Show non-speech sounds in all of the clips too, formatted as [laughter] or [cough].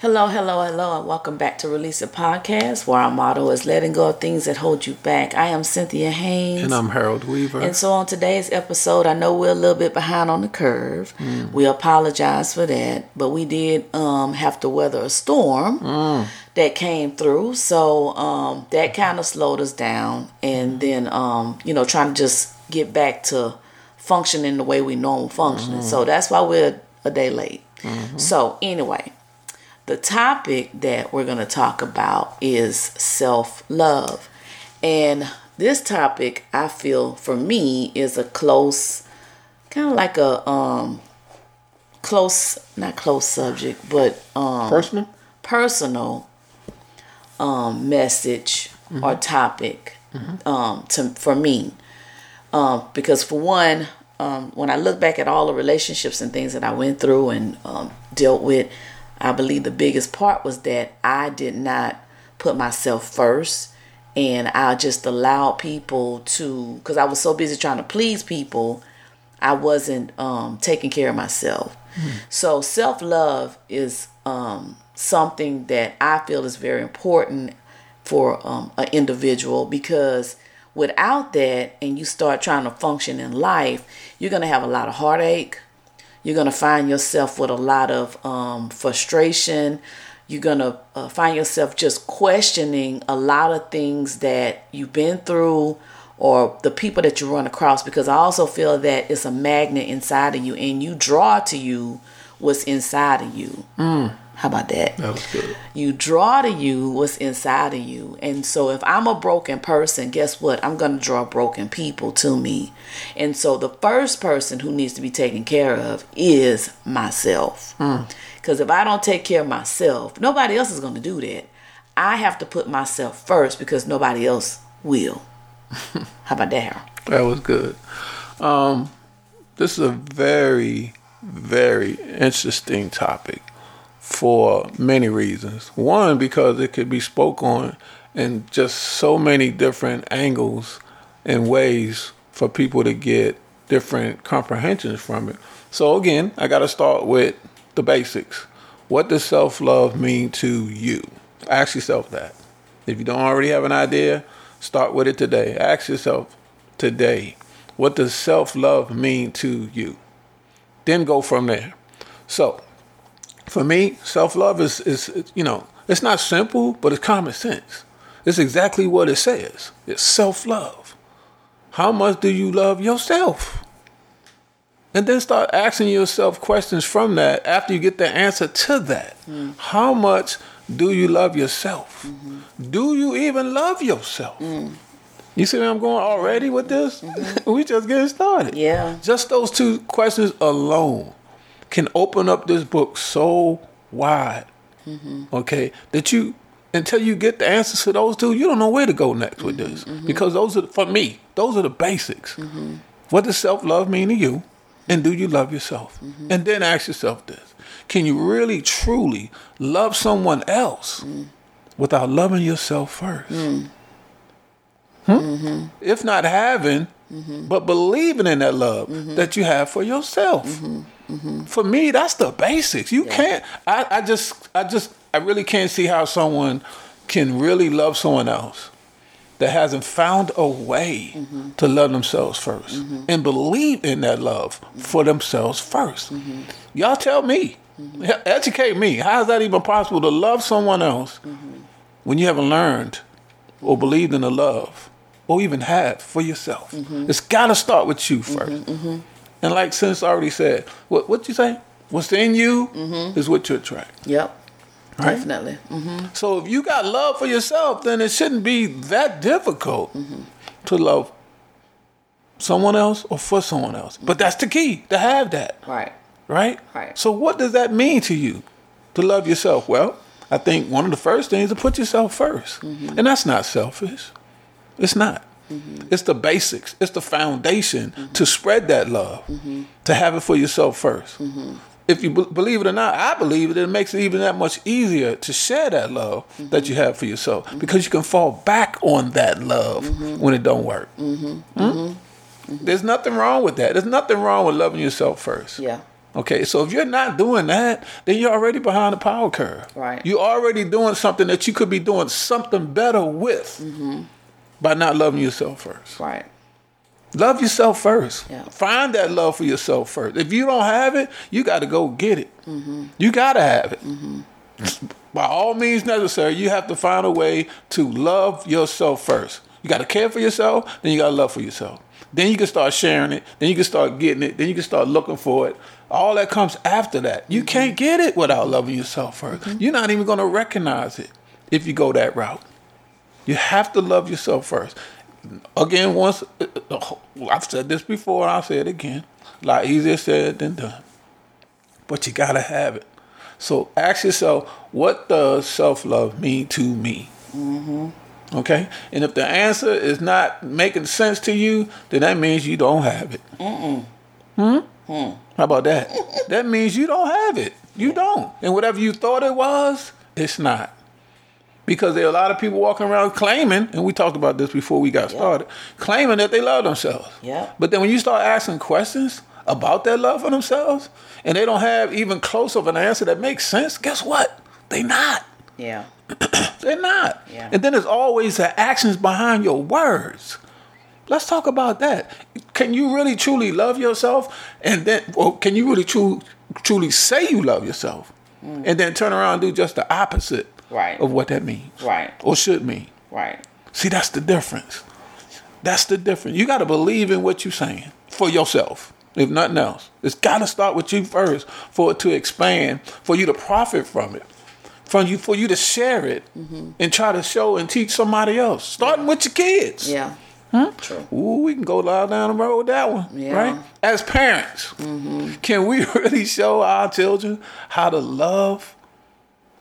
Hello, hello, hello, and welcome back to Release a Podcast, where our motto is letting go of things that hold you back. I am Cynthia Haynes. And I'm Harold Weaver. And so on today's episode, I know we're a little bit behind on the curve. Mm. We apologize for that, but we did um, have to weather a storm mm. that came through. So um, that kind of slowed us down. And then, um, you know, trying to just get back to functioning the way we normally function. Mm-hmm. So that's why we're a day late. Mm-hmm. So, anyway the topic that we're going to talk about is self love. And this topic, I feel for me, is a close, kind of like a um, close, not close subject, but um, personal, personal um, message mm-hmm. or topic mm-hmm. um, to for me. Um, because for one, um, when I look back at all the relationships and things that I went through and um, dealt with, I believe the biggest part was that I did not put myself first and I just allowed people to because I was so busy trying to please people, I wasn't um, taking care of myself. Mm. So self love is um, something that I feel is very important for um, an individual because without that, and you start trying to function in life, you're gonna have a lot of heartache you're going to find yourself with a lot of um, frustration. You're going to uh, find yourself just questioning a lot of things that you've been through or the people that you run across because I also feel that it's a magnet inside of you and you draw to you what's inside of you. Mm. How about that? That was good. You draw to you what's inside of you. And so if I'm a broken person, guess what? I'm going to draw broken people to me. And so the first person who needs to be taken care of is myself. Because mm. if I don't take care of myself, nobody else is going to do that. I have to put myself first because nobody else will. [laughs] How about that? That was good. Um, this is a very, very interesting topic for many reasons. One, because it could be spoke on in just so many different angles and ways for people to get different comprehensions from it. So, again, I got to start with the basics. What does self love mean to you? Ask yourself that. If you don't already have an idea, start with it today. Ask yourself today, what does self love mean to you? Then go from there. So, for me, self love is, is, you know, it's not simple, but it's common sense. It's exactly what it says. It's self love. How much do you love yourself? And then start asking yourself questions from that after you get the answer to that. Mm. How much do you love yourself? Mm-hmm. Do you even love yourself? Mm. You see where I'm going already with this? Mm-hmm. [laughs] we just getting started. Yeah. Just those two questions alone can open up this book so wide, mm-hmm. okay, that you until you get the answers to those two, you don't know where to go next with mm-hmm, this mm-hmm. because those are for me. Those are the basics. Mm-hmm. What does self love mean to you, and do you love yourself? Mm-hmm. And then ask yourself this: Can you really truly love someone else mm. without loving yourself first? Mm. Hmm? Mm-hmm. If not having, but believing in that love that you have for yourself. Mm-hmm. For me, that's the basics. You yeah. can't. I, I just, I just, I really can't see how someone can really love someone else that hasn't found a way mm-hmm. to love themselves 1st mm-hmm. and believe in that love for themselves 1st mm-hmm. Y'all tell me, mm-hmm. educate me. How is that even possible to love someone else mm-hmm. when you haven't learned or believed in the love or even had for yourself? It's got to start with you 1st and like since already said, what what you say? What's in you mm-hmm. is what you attract. Yep. Right? Definitely. Mm-hmm. So if you got love for yourself, then it shouldn't be that difficult mm-hmm. to love someone else or for someone else. But that's the key to have that. Right. Right? Right. So what does that mean to you to love yourself? Well, I think one of the first things is to put yourself 1st mm-hmm. And that's not selfish. It's not. Mm-hmm. It's the basics. It's the foundation mm-hmm. to spread that love, mm-hmm. to have it for yourself 1st mm-hmm. If you b- believe it or not, I believe it. It makes it even that much easier to share that love that mm-hmm. you have for yourself mm-hmm. because you can fall back on that love when it don't work. Hmm? There's nothing wrong with that. There's nothing wrong with loving yourself first. Yeah. Okay, so if you're not doing that, then you're already behind the power curve. Right. You're already doing something that you could be doing something better with Mm-hmm. By not loving yourself first. Right. Love yourself first. Yeah. Find that love for yourself first. If you don't have it, you got to go get it. Mm-hmm. You got to have it. Mm-hmm. By all means necessary, you have to find a way to love yourself first. You got to care for yourself, then you got to love for yourself. Then you can start sharing it. Then you can start getting it. Then you can start looking for it. All that comes after that. You mm-hmm. can't get it without loving yourself 1st you mm-hmm. You're not even going to recognize it if you go that route. You have to love yourself first. Again, once I've said this before, I'll say it again. A lot easier said than done. But you gotta have it. So ask yourself, what does self love mean to me? Okay, and if the answer is not making sense to you, then that means you don't have it. Hmm. How about that? [laughs] that means you don't have it. You don't. And whatever you thought it was, it's not because there are a lot of people walking around claiming, and we talked about this before we got started, claiming that they love themselves. Yeah. But then when you start asking questions about their love for themselves, and they don't have even close of an answer that makes sense, guess what? They not. Yeah. [clears throat] They're not. Yeah. And then there's always the actions behind your words. Let's talk about that. Can you really truly love yourself? And then, or can you really true, truly say you love yourself? Mm. And then turn around and do just the opposite Right. of what that means Right. or should mean. Right. See, that's the difference. That's the difference. You got to believe in what you're saying for yourself, if nothing else. It's got to start with you first for it to expand, for you to profit from it, from you for you to share it, mm-hmm. and try to show and teach somebody else. Starting with your kids. Yeah. True. Ooh, we can go loud down the road with that one, Yeah. right? As parents, mm-hmm. can we [laughs] really show our children how to love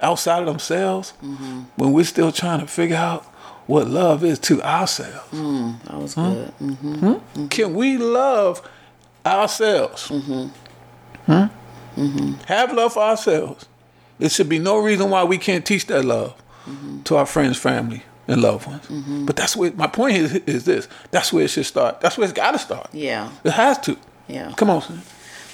outside of themselves when we're still trying to figure out what love is to ourselves? Mm, that was hmm? good. Mm. Can we love ourselves? Mm-hmm. Hmm? Have love for ourselves. There should be no reason why we can't teach that love to our friends, family, and loved ones. But that's where my point is, is this. That's where it should start. That's where it's got to start. Yeah. It has to. Yeah. Come on, son.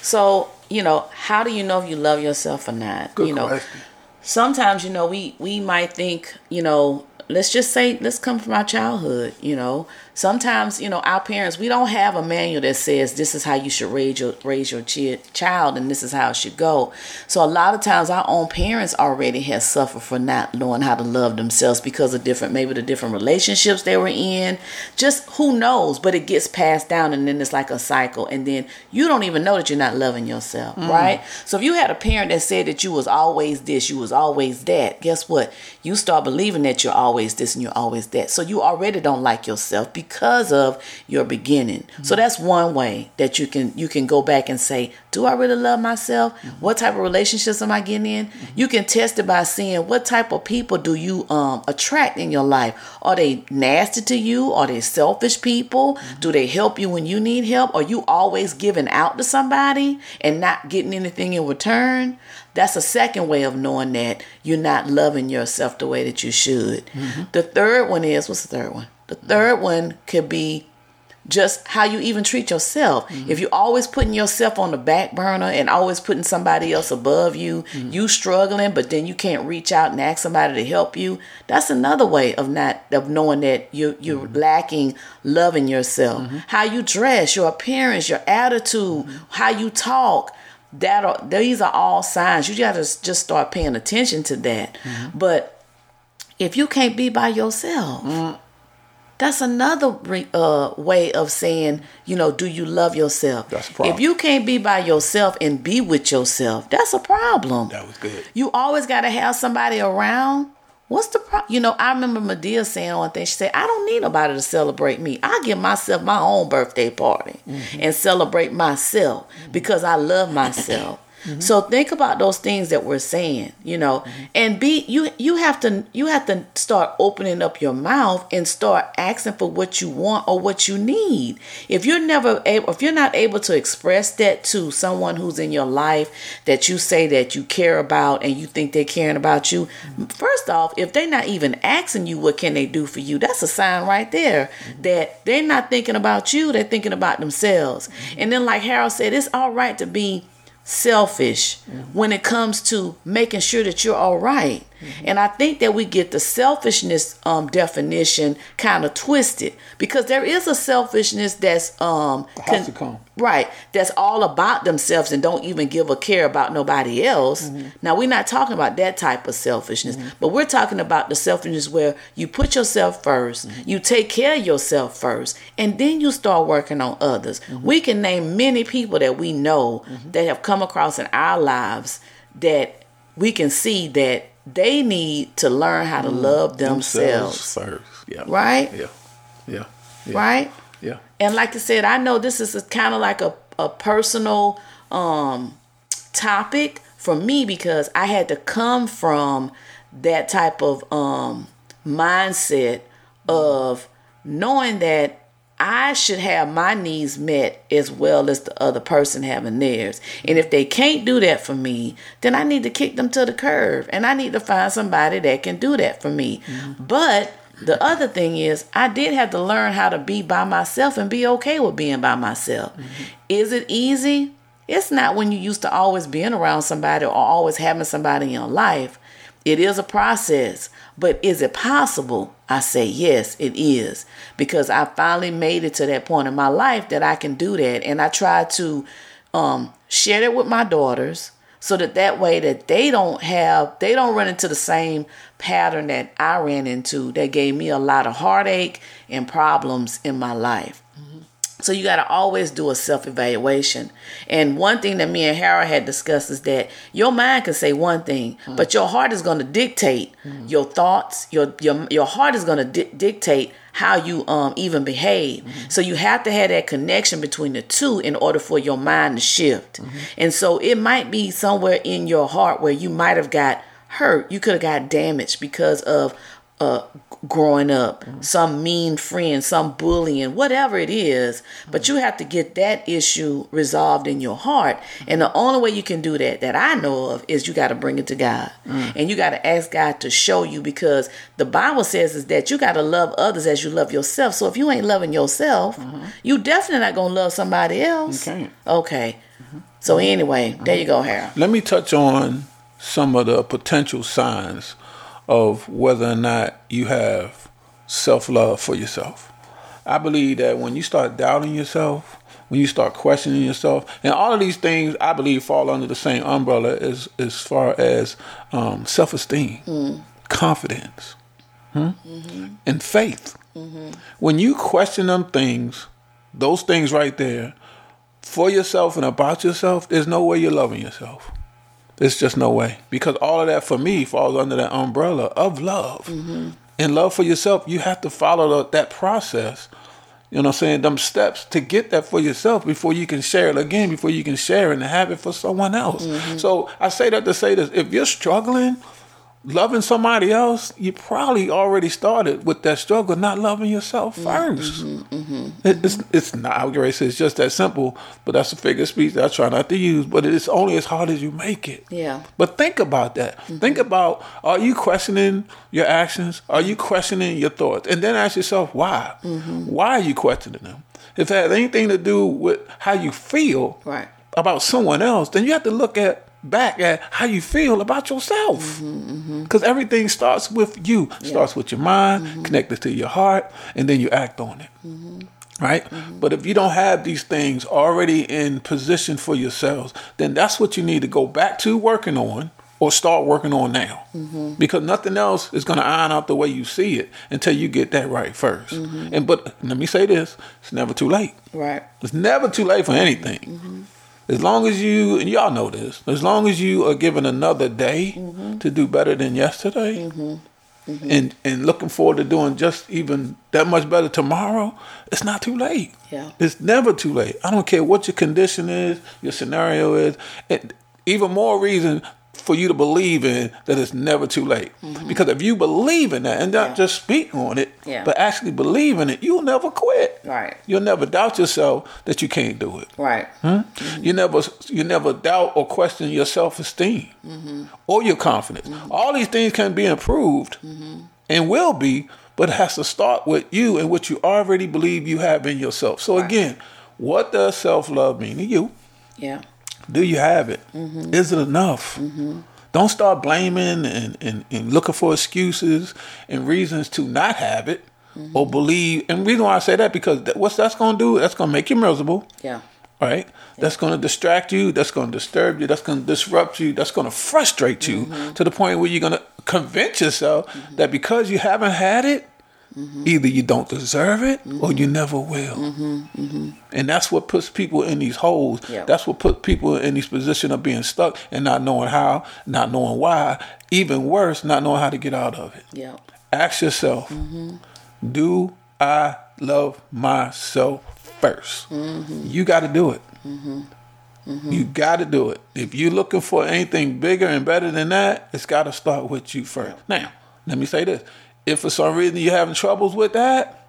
So, you know, how do you know if you love yourself or not? Good you know, question. Sometimes, you know, we we might think, you know, let's just say let's come from our childhood, you know. Sometimes, you know, our parents, we don't have a manual that says this is how you should raise your raise your chi- child and this is how it should go. So a lot of times our own parents already have suffered for not knowing how to love themselves because of different maybe the different relationships they were in. Just who knows, but it gets passed down and then it's like a cycle and then you don't even know that you're not loving yourself, mm. right? So if you had a parent that said that you was always this, you was always that, guess what? You start believing that you're always this and you're always that. So you already don't like yourself because of your beginning. So mm-hmm. that's one way that you can you can go back and say, do I really love myself? Mm-hmm. What type of relationships am I getting in? Mm-hmm. You can test it by seeing what type of people do you um attract in your life. Are they nasty to you? Are they selfish people? Do they help you when you need help? Are you always giving out to somebody and not getting anything in return? That's a second way of knowing that you're not loving yourself the way that you should. The third one is what's the third one? The third one could be just how you even treat yourself. Mm-hmm. If you're always putting yourself on the back burner and always putting somebody else above you, mm-hmm. you struggling, but then you can't reach out and ask somebody to help you. That's another way of not of knowing that you you're mm-hmm. lacking loving yourself. How you dress, your appearance, your attitude, how you talk. That are these are all signs. You gotta just start paying attention to that. But if you can't be by yourself, that's another re- uh, way of saying, you know, do you love yourself? That's a problem. If you can't be by yourself and be with yourself, that's a problem. That was good. You always got to have somebody around. What's the problem? You know, I remember Madea saying one thing. She said, I don't need nobody to celebrate me. I give myself my own birthday party and celebrate myself because I love myself. Mm-hmm. So think about those things that we're saying, you know, mm-hmm. and be you you have to you have to start opening up your mouth and start asking for what you want or what you need. If you're never able if you're not able to express that to someone who's in your life that you say that you care about and you think they're caring about you, mm-hmm. first off, if they're not even asking you what can they do for you, that's a sign right there that they're not thinking about you, they're thinking about themselves. And then like Harold said, it's all right to be selfish mm-hmm. when it comes to making sure that you're all right. Mm-hmm. And I think that we get the selfishness um, definition kind of twisted because there is a selfishness that's um come. right. That's all about themselves and don't even give a care about nobody else. Now we're not talking about that type of selfishness, but we're talking about the selfishness where you put yourself 1st you take care of yourself first, and then you start working on others. We can name many people that we know that have come across in our lives that we can see that they need to learn how to love themselves, first. Yeah. right? Yeah. Yeah. yeah. Right? Yeah. And like I said, I know this is kind of like a, a personal um, topic for me because I had to come from that type of um, mindset of knowing that I should have my needs met as well as the other person having theirs. And if they can't do that for me, then I need to kick them to the curb and I need to find somebody that can do that for me. Mm-hmm. But the other thing is, I did have to learn how to be by myself and be okay with being by myself. Mm-hmm. Is it easy? It's not when you used to always being around somebody or always having somebody in your life. It is a process, but is it possible? I say yes, it is because I finally made it to that point in my life that I can do that, and I try to um, share it with my daughters so that that way that they don't have they don't run into the same pattern that I ran into that gave me a lot of heartache and problems in my life. So you got to always do a self evaluation. And one thing that me and Harold had discussed is that your mind can say one thing, but your heart is going to dictate your thoughts. Your your your heart is going to di- dictate how you um even behave. So you have to have that connection between the two in order for your mind to shift. And so it might be somewhere in your heart where you might have got hurt. You could have got damaged because of uh growing up mm-hmm. some mean friend some bullying whatever it is but mm-hmm. you have to get that issue resolved in your heart. And the mm-hmm. only way you can do that that i know of is you got to bring it to god. Mm. And you got to ask god to show you because the bible says is that you got to love others as you love yourself. So if you ain't loving yourself you definitely not gonna love somebody else. Can't. okay. So anyway there you go harold. Let me touch on some of the potential signs of whether or not you have self love for yourself. I believe that when you start doubting yourself, when you start questioning yourself, and all of these things I believe fall under the same umbrella as as far as um, self esteem, confidence, hmm? and faith. When you question them things, those things right there, for yourself and about yourself, there's no way you're loving yourself. There's just no way. Because all of that for me falls under that umbrella of love. Mm-hmm. And love for yourself, you have to follow the, that process. You know what I'm saying? Them steps to get that for yourself before you can share it again, before you can share it and have it for someone else. Mm-hmm. So I say that to say this if you're struggling, loving somebody else, you probably already started with that struggle, not loving yourself mm-hmm, 1st mm-hmm, mm-hmm. It- It's it's not. Say it's just that simple, but that's a figure of speech that I try not to use. But it's only as hard as you make it. Yeah. But think about that. Think about: Are you questioning your actions? Are you questioning your thoughts? And then ask yourself why. Why are you questioning them? If it has anything to do with how you feel Right. about someone else, then you have to look at back at how you feel about yourself. Mm-hmm, mm-hmm. Because everything starts with you. Starts with your mind, mm-hmm. connected to your heart, and then you act on it. Right? But if you don't have these things already in position for yourselves, then that's what you need to go back to working on or start working on now. Because nothing else is going to iron out the way you see it until you get that right 1st And but let me say this, it's never too late. right It's never too late for anything. As long as you, and y'all know this, as long as you are given another day mm-hmm. to do better than yesterday, mm-hmm. Mm-hmm. and and looking forward to doing just even that much better tomorrow, it's not too late. Yeah. It's never too late. I don't care what your condition is, your scenario is. It, even more reason for you to believe in that it's never too late. Mm-hmm. Because if you believe in that and not Yeah. just speak on it, Yeah. but actually believe in it, you'll never quit. Right. You'll never doubt yourself that you can't do it. right mm-hmm. You never you never doubt or question your self esteem mm-hmm. or your confidence. All these things can be improved and will be, but it has to start with you and what you already believe you have in yourself. So again, what does self love mean to you? yeah Do you have it? Mm-hmm. Is it enough? Mm-hmm. Don't start blaming and, and, and looking for excuses and reasons to not have it or mm-hmm. believe. And the reason why I say that because that, what's that's going to do? That's going to make you miserable Yeah. right? That's going to distract you. That's going to disturb you. That's going to disrupt you. That's going to frustrate you to the point where you're going to convince yourself that because you haven't had it, Mm-hmm. either you don't deserve it or mm-hmm. you never will. Mm-hmm. And that's what puts people in these holes. Yeah. That's what puts people in these position of being stuck and not knowing how, not knowing why. Even worse, not knowing how to get out of it. Yeah. Ask yourself, do I love myself 1st You got to do it. You got to do it. If you're looking for anything bigger and better than that, it's got to start with you first. Now, let me say this. If for some reason you're having troubles with that,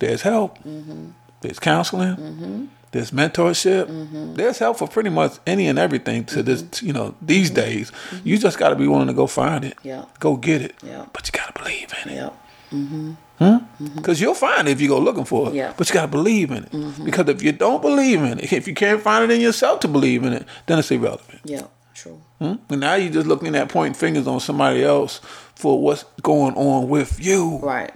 there's help. Mm-hmm. There's counseling. Mm-hmm. There's mentorship. Mm-hmm. There's help for pretty much any and everything to this, you know, these days. You just got to be willing to go find it. Yeah. Go get it. Yeah. But you got to believe in it. Yeah. Mm-hmm. Huh? Because you'll find it if you go looking for it. Yeah. But you got to believe in it. Because if you don't believe in it, [laughs] if you can't find it in yourself to believe in it, then it's irrelevant. Yeah. True. Hmm? And now you're just looking at pointing fingers on somebody else for what's going on with you. Right.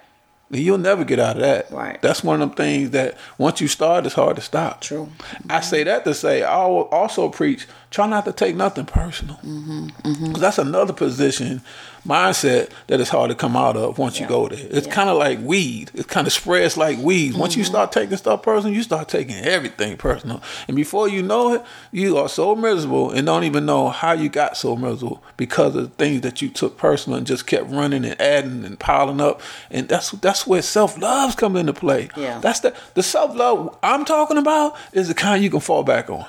You'll never get out of that. Right. That's one of them things that once you start, it's hard to stop. True. I say that to say I will also preach try not to take nothing personal. Mm-hmm, mm-hmm. Because that's another position, mindset that is hard to come out of once you go there. It's Yeah. kind of like weed. It kind of spreads like weed. Once you mm-hmm. start taking stuff personal, you start taking everything personal. And before you know it, you are so miserable and don't even know how you got so miserable because of the things that you took personal and just kept running and adding and piling up. And that's that's where self love's come into play. Yeah. That's the the self love I'm talking about is the kind you can fall back on.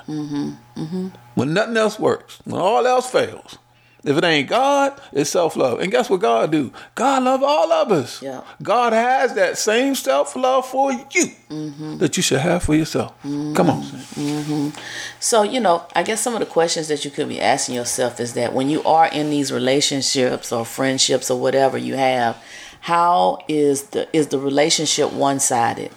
Mm-hmm. When nothing else works, when all else fails. If it ain't God, it's self love. And guess what God do? God love all of us. Yeah. God has that same self love for you that you should have for yourself. Come on. Sam. So, you know, I guess some of the questions that you could be asking yourself is that when you are in these relationships or friendships or whatever you have, how is the is the relationship one-sided?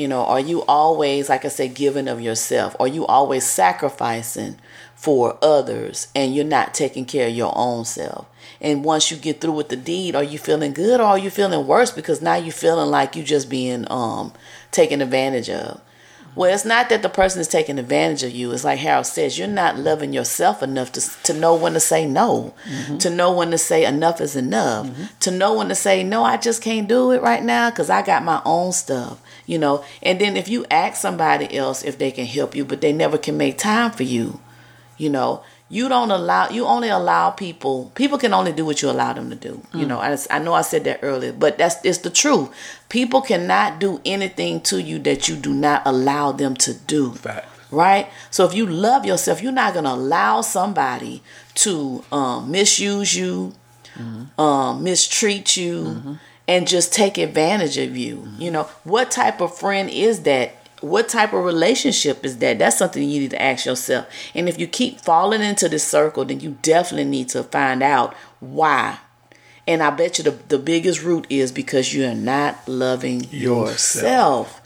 You know, are you always, like I said, giving of yourself? Are you always sacrificing for others and you're not taking care of your own self? And once you get through with the deed, are you feeling good or are you feeling worse because now you're feeling like you're just being um taken advantage of? Well, it's not that the person is taking advantage of you. It's like Harold says, you're not loving yourself enough to, to know when to say no, mm-hmm. to know when to say enough is enough, mm-hmm. to know when to say, no, I just can't do it right now because I got my own stuff, you know. And then if you ask somebody else if they can help you, but they never can make time for you, you know, you don't allow, you only allow people, people can only do what you allow them to do. You know, I, I know I said that earlier, but that's, it's the truth. People cannot do anything to you that you do not allow them to do. Facts. Right? So if you love yourself, you're not going to allow somebody to um, misuse you, um, mistreat you, and just take advantage of you. You know, what type of friend is that? What type of relationship is that? That's something you need to ask yourself. And if you keep falling into this circle, then you definitely need to find out why. And I bet you the, the biggest root is because you're not loving yourself.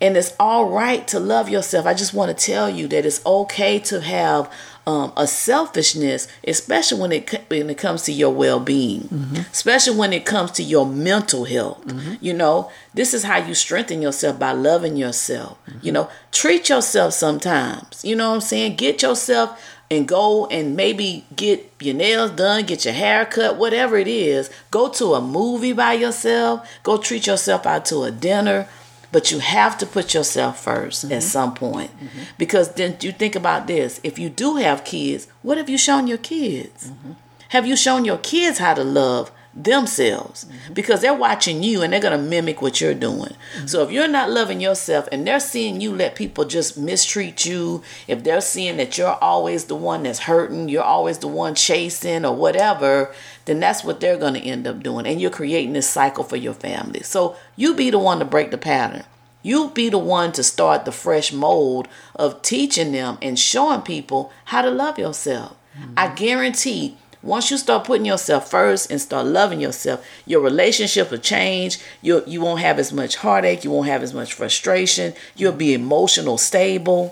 And it's all right to love yourself. I just want to tell you that it's okay to have um, a selfishness, especially when it when it comes to your well being, mm-hmm. especially when it comes to your mental health. Mm-hmm. You know, this is how you strengthen yourself by loving yourself. Mm-hmm. You know, treat yourself sometimes. You know what I'm saying? Get yourself and go and maybe get your nails done, get your hair cut, whatever it is. Go to a movie by yourself. Go treat yourself out to a dinner. But you have to put yourself 1st at mm-hmm. some point. Mm-hmm. Because then you think about this if you do have kids, what have you shown your kids? Mm-hmm. Have you shown your kids how to love themselves? Mm-hmm. Because they're watching you and they're going to mimic what you're doing. Mm-hmm. So if you're not loving yourself and they're seeing you let people just mistreat you, if they're seeing that you're always the one that's hurting, you're always the one chasing or whatever, then that's what they're going to end up doing. And you're creating this cycle for your family. So you be the one to break the pattern. You be the one to start the fresh mold of teaching them and showing people how to love yourself. Mm-hmm. I guarantee once you start putting yourself first and start loving yourself, your relationship will change. You you won't have as much heartache. You won't have as much frustration. You'll be emotional stable.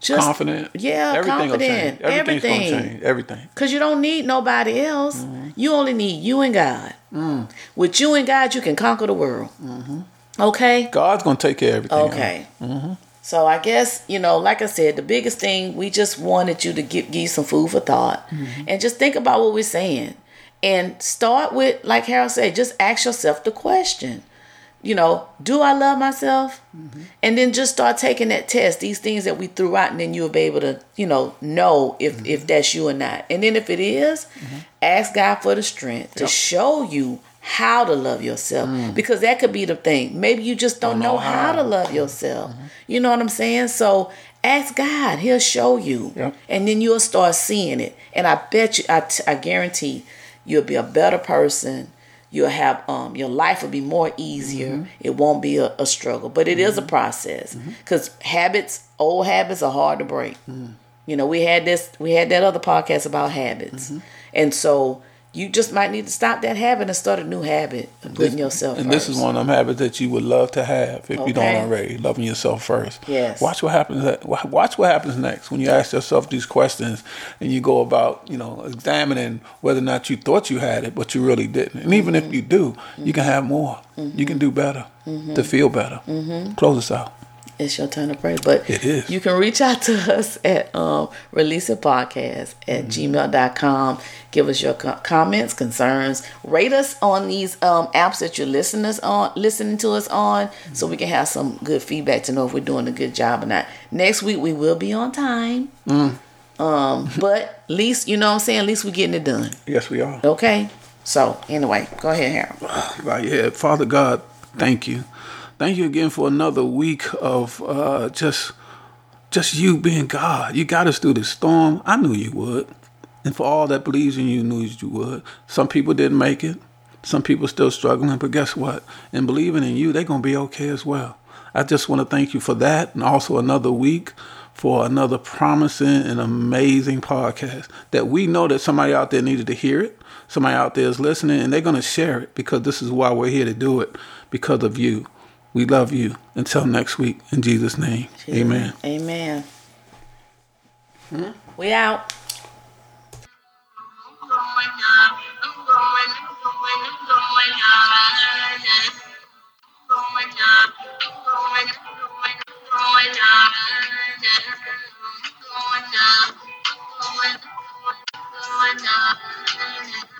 Just confident. Yeah, everything confident. Will change. Everything's Everything. change. Everything. Cause you don't need nobody else. Mm-hmm. You only need you and God. Mm. With you and God, you can conquer the world. Okay. God's gonna take care of everything. Okay. So I guess you know, like I said, the biggest thing we just wanted you to give, give you some food for thought, mm-hmm. and just think about what we're saying, and start with, like Harold said, just ask yourself the question. You know, do I love myself? Mm-hmm. And then just start taking that test. These things that we threw out, and then you'll be able to, you know, know if mm-hmm. if that's you or not. And then if it is, ask God for the strength to show you how to love yourself. Mm. Because that could be the thing. Maybe you just don't, Don't know, know how. how. to love yourself. Mm-hmm. You know what i'm saying? So ask god. He'll show you. Yep. and then you'll start seeing it. And i bet you i, t- I guarantee you'll be a better person. You'll have um your life will be more easier. Mm-hmm. It won't be a, a struggle. But it is a mm-hmm. process. Because habits old habits are hard to break. Mm. You know we had this we had that other podcast about habits. And so you just might need to stop that habit and start a new habit of putting yourself And this is one of them habits that you would love to have if you don't already. Loving yourself first. Yes. Watch what happens. At, watch what happens next when you ask yourself these questions and you go about, you know, examining whether or not you thought you had it, but you really didn't. And even if mm-hmm. you do, you can mm-hmm. have more. You can mm-hmm. do better to feel better. Close us out. It's your turn to pray. But It is. you can reach out to us at um, release a podcast at gmail.com. Give us your co- comments, concerns. Rate us on these um, apps that you're listening us on, listening to us on, so we can have some good feedback to know if we're doing a good job or not. Next week we will be on time. Um, [laughs] but at least you know what I'm saying. At least we're getting it done. Yes, we are. Okay. So anyway, go ahead, Harold. Right, yeah. Father God, thank you. Thank you again for another week of uh, just just you being God. You got us through the storm. I knew you would. And for all that believes in you, knew you would. Some people didn't make it. Some people still struggling, but guess what? In believing in you, they're gonna be okay as well. I just want to thank you for that and also another week for another promising and amazing podcast that we know that somebody out there needed to hear it. Somebody out there is listening and they're going to share it because this is why we're here to do it because of you. We love you. Until next week, in Jesus' name, Jesus. amen. Amen. Hmm? We out. going up, going up.